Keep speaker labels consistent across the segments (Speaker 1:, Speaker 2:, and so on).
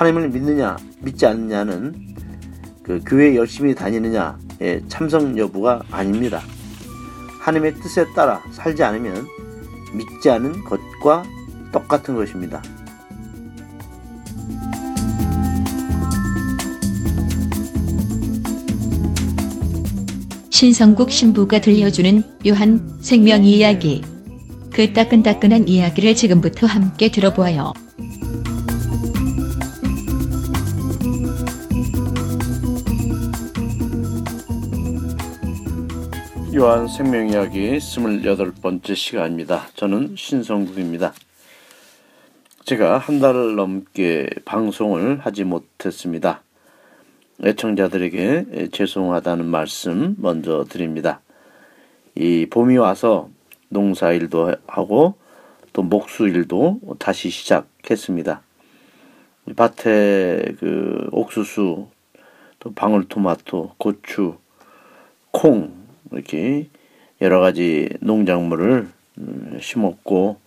Speaker 1: 하나님을 믿느냐 믿지 않느냐는 그 교회 열심히 다니느냐의 참석 여부가 아닙니다. 하나님의 뜻에 따라 살지 않으면 믿지 않은 것과 똑같은 것입니다.
Speaker 2: 신성국 신부가 들려주는 요한 생명 이야기. 그 따끈따끈한 이야기를 지금부터 함께 들어보아요.
Speaker 1: 요한 생명 이야기 28번째 시간입니다. 저는 신성국입니다. 제가 한 달을 넘게 방송을 하지 못했습니다. 애청자들에게 죄송하다는 말씀 먼저 드립니다. 이 봄이 와서 농사일도 하고 또 목수일도 다시 시작했습니다. 밭에 그 옥수수, 또 방울토마토, 고추, 콩 이렇게 여러 가지 농작물을 음, 심었고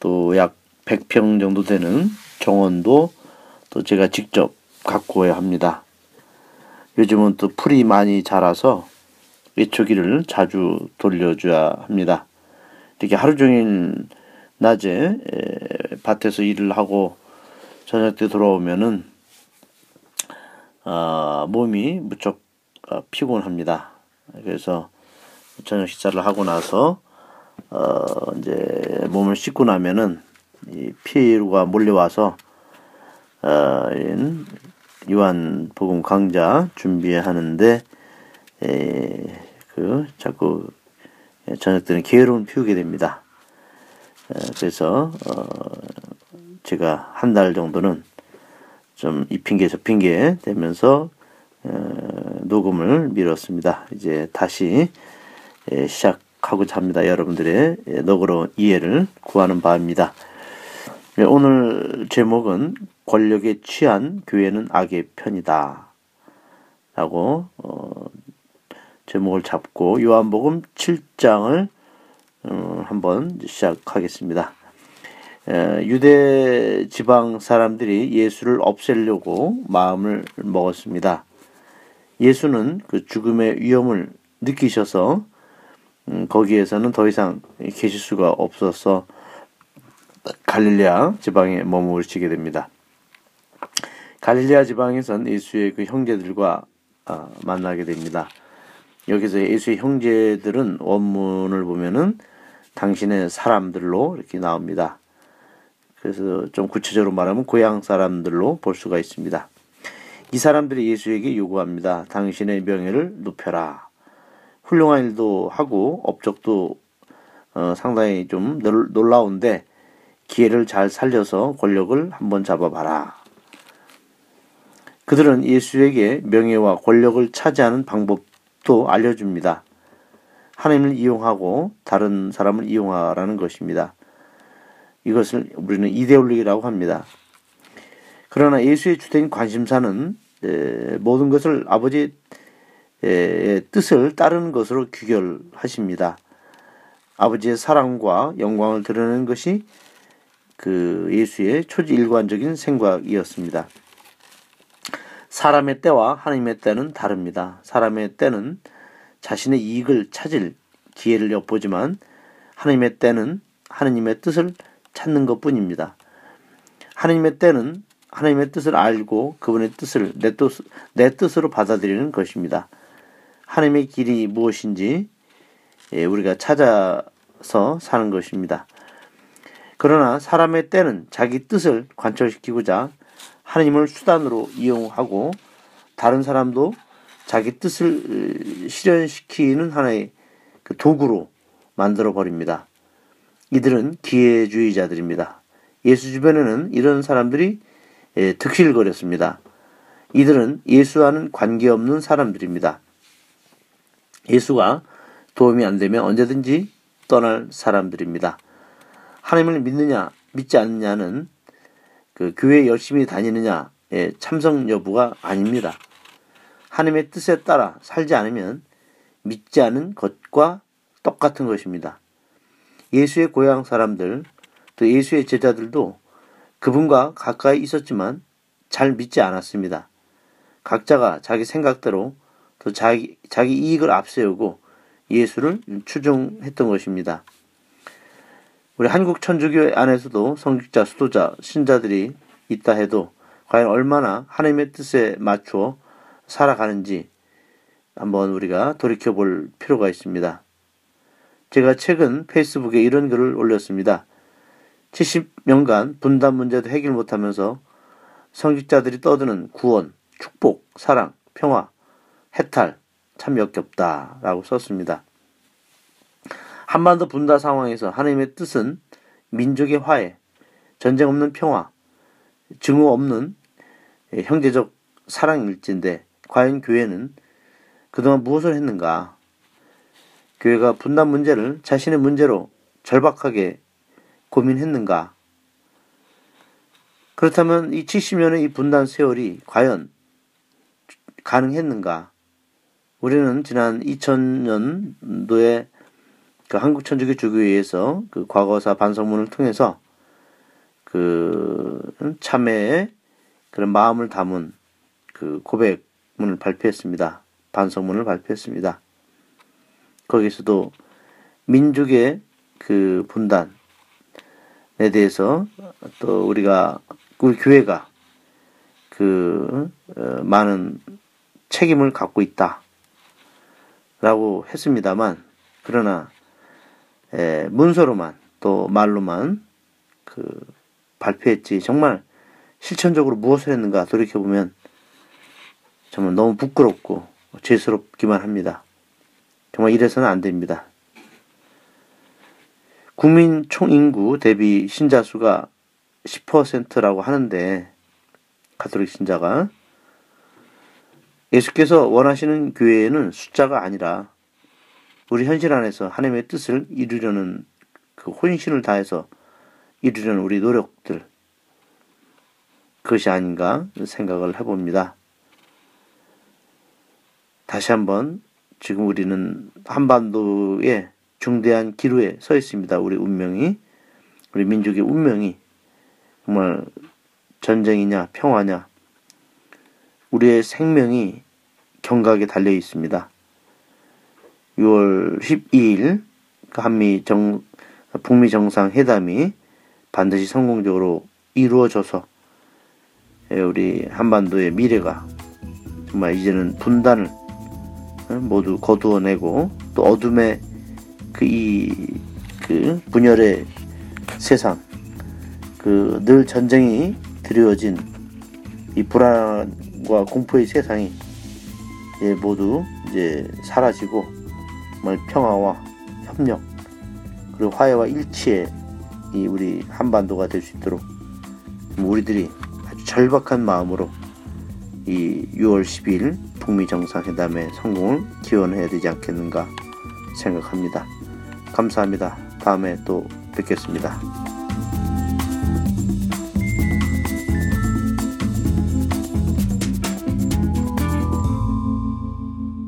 Speaker 1: 또 약 100평 정도 되는 정원도 또 제가 직접 가꾸어야 합니다. 요즘은 또 풀이 많이 자라서 외초기를 자주 돌려줘야 합니다. 이렇게 하루 종일 낮에 밭에서 일을 하고 저녁 때 돌아오면은 어, 몸이 무척 어, 피곤합니다. 그래서 저녁 식사를 하고 나서 어, 이제 몸을 씻고 나면은 이 피로가 몰려와서 어, 요한 복음 강좌 준비하는데 에, 그 자꾸 저녁 때는 게으름을 피우게 됩니다. 에, 그래서 어, 제가 한 달 정도는 좀 이 핑계 저 핑계 되면서 어, 녹음을 미뤘습니다. 이제 다시 에, 시작하고자 합니다. 여러분들의 너그러운 이해를 구하는 바입니다. 네, 오늘 제목은 권력에 취한 교회는 악의 편이다. 라고 어, 제목을 잡고 요한복음 7장을 어, 한번 시작하겠습니다. 에, 유대 지방 사람들이 예수를 없애려고 마음을 먹었습니다. 예수는 그 죽음의 위험을 느끼셔서 음, 거기에서는 더 이상 계실 수가 없어서 갈릴레아 지방에 머무르시게 됩니다. 갈릴레아 지방에선 예수의 그 형제들과 아, 만나게 됩니다. 여기서 예수의 형제들은 원문을 보면은 당신의 사람들로 이렇게 나옵니다. 그래서 좀 구체적으로 말하면 고향 사람들로 볼 수가 있습니다. 이 사람들이 예수에게 요구합니다. 당신의 명예를 높여라. 훌륭한 일도 하고 업적도 어, 상당히 좀 놀라운데 기회를 잘 살려서 권력을 한번 잡아봐라. 그들은 예수에게 명예와 권력을 차지하는 방법도 알려줍니다. 하나님을 이용하고 다른 사람을 이용하라는 것입니다. 이것을 우리는 이데올로기라고 합니다. 그러나 예수의 주된 관심사는 모든 것을 아버지의 뜻을 따르는 것으로 귀결하십니다. 아버지의 사랑과 영광을 드러내는 것이 그 예수의 초지일관적인 생각이었습니다. 사람의 때와 하나님의 때는 다릅니다. 사람의 때는 자신의 이익을 찾을 기회를 엿보지만 하나님의 때는 하나님의 뜻을 찾는 것 뿐입니다. 하나님의 때는 하나님의 뜻을 알고 그분의 뜻을 내, 뜻, 내 뜻으로 받아들이는 것입니다. 하나님의 길이 무엇인지 예, 우리가 찾아서 사는 것입니다. 그러나 사람의 때는 자기 뜻을 관철시키고자 하나님을 수단으로 이용하고 다른 사람도 자기 뜻을 실현시키는 하나의 그 도구로 만들어 버립니다. 이들은 기회주의자들입니다. 예수 주변에는 이런 사람들이 득실거렸습니다. 이들은 예수와는 관계없는 사람들입니다. 예수가 도움이 안 되면 언제든지 떠날 사람들입니다. 하나님을 믿느냐 믿지 않느냐는 그 교회 열심히 다니느냐의 참석 여부가 아닙니다. 하나님의 뜻에 따라 살지 않으면 믿지 않은 것과 똑같은 것입니다. 예수의 고향 사람들, 또 예수의 제자들도 그분과 가까이 있었지만 잘 믿지 않았습니다. 각자가 자기 생각대로 또 자기, 자기 이익을 앞세우고 예수를 추종했던 것입니다. 우리 한국 천주교 안에서도 성직자, 수도자, 신자들이 있다 해도 과연 얼마나 하나님의 뜻에 맞추어 살아가는지 한번 우리가 돌이켜 볼 필요가 있습니다. 제가 최근 페이스북에 이런 글을 올렸습니다. 70년간 분단 문제도 해결 못하면서 성직자들이 떠드는 구원, 축복, 사랑, 평화, 해탈 참 역겹다라고 썼습니다. 한반도 분다 상황에서 하나님의 뜻은 민족의 화해, 전쟁 없는 평화, 증오 없는 형제적 사랑일진데 과연 교회는 그동안 무엇을 했는가? 교회가 분단 문제를 자신의 문제로 절박하게 고민했는가? 그렇다면 이 70년의 이 분단 세월이 과연 가능했는가? 우리는 지난 2000년도에 그 한국 천주교 주교회에서 그 과거사 반성문을 통해서 그 참회의 그런 마음을 담은 그 고백문을 발표했습니다. 반성문을 발표했습니다. 거기서도 민족의 그 분단에 대해서 또 우리가 우리 교회가 그 어, 많은 책임을 갖고 있다라고 했습니다만 그러나 에, 문서로만 또 말로만 그 발표했지 정말 실천적으로 무엇을 했는가 돌이켜 보면 정말 너무 부끄럽고 죄스럽기만 합니다. 정말 이래서는 안 됩니다. 국민 총인구 대비 신자 수가 10%라고 하는데 가톨릭 신자가 예수께서 원하시는 교회는 숫자가 아니라 우리 현실 안에서 하나님의 뜻을 이루려는 그 혼신을 다해서 이루려는 우리 노력들 그것이 아닌가 생각을 해봅니다. 다시 한번 지금 우리는 한반도의 중대한 기로에 서 있습니다. 우리 운명이 우리 민족의 운명이 정말 전쟁이냐 평화냐 우리의 생명이 경각에 달려 있습니다. 6월 12일 그 한미 정 북미 정상 회담이 반드시 성공적으로 이루어져서 예, 우리 한반도의 미래가 정말 이제는 분단을 어, 모두 거두어내고 또 어둠의 그 이그 그 분열의 세상 그 늘 전쟁이 드리워진 이 불안과 공포의 세상이 예, 모두 이제 사라지고 정말 평화와 협력 그리고 화해와 일치의 이 우리 한반도가 될 수 있도록 우리들이 아주 절박한 마음으로 이 6월 10일 북미 정상회담의 성공을 기원해야 되지 않겠는가 생각합니다. 감사합니다. 다음에 또 뵙겠습니다.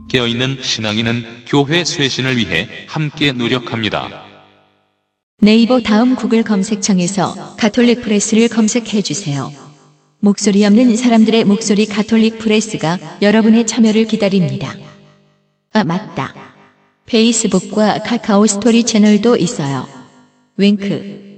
Speaker 3: 깨어있는 신앙인은 교회 쇄신을 위해 함께 노력합니다.
Speaker 2: 네이버 다음 구글 검색창에서 가톨릭 프레스를 검색해 주세요. 목소리 없는 사람들의 목소리 가톨릭 프레스가 여러분의 참여를 기다립니다. 아, 맞다. 페이스북과 카카오 스토리 채널도 있어요. 윙크.